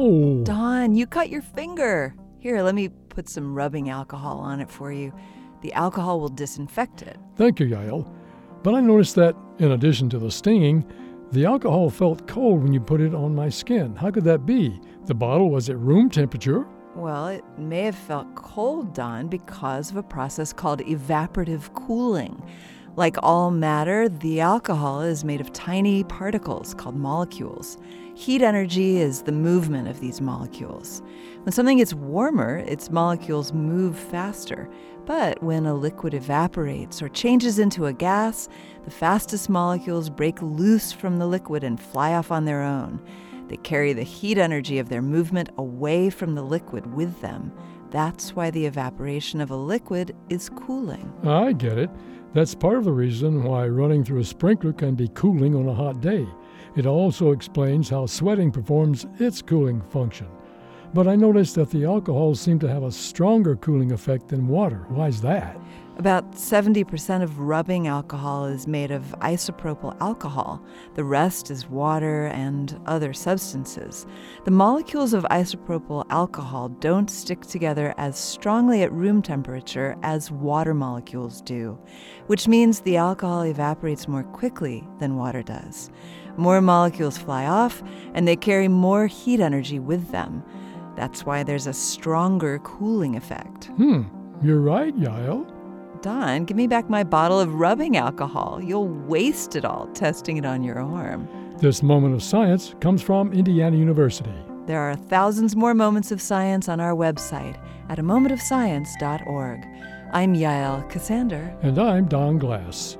Ow! Don, you cut your finger. Here, let me put some rubbing alcohol on it for you. The alcohol will disinfect it. Thank you, Yael. But I noticed that, in addition to the stinging, the alcohol felt cold when you put it on my skin. How could that be? The bottle was at room temperature. Well, it may have felt cold, Don, because of a process called evaporative cooling. Like all matter, the alcohol is made of tiny particles called molecules. Heat energy is the movement of these molecules. When something gets warmer, its molecules move faster. But when a liquid evaporates or changes into a gas, the fastest molecules break loose from the liquid and fly off on their own. They carry the heat energy of their movement away from the liquid with them. That's why the evaporation of a liquid is cooling. I get it. That's part of the reason why running through a sprinkler can be cooling on a hot day. It also explains how sweating performs its cooling function. But I noticed that the alcohols seem to have a stronger cooling effect than water. Why is that? About 70% of rubbing alcohol is made of isopropyl alcohol. The rest is water and other substances. The molecules of isopropyl alcohol don't stick together as strongly at room temperature as water molecules do, which means the alcohol evaporates more quickly than water does. More molecules fly off, and they carry more heat energy with them. That's why there's a stronger cooling effect. Hmm, you're right, Yael. Don, give me back my bottle of rubbing alcohol. You'll waste it all testing it on your arm. This moment of science comes from Indiana University. There are thousands more moments of science on our website at a momentofscience.org. I'm Yael Ksander. And I'm Don Glass.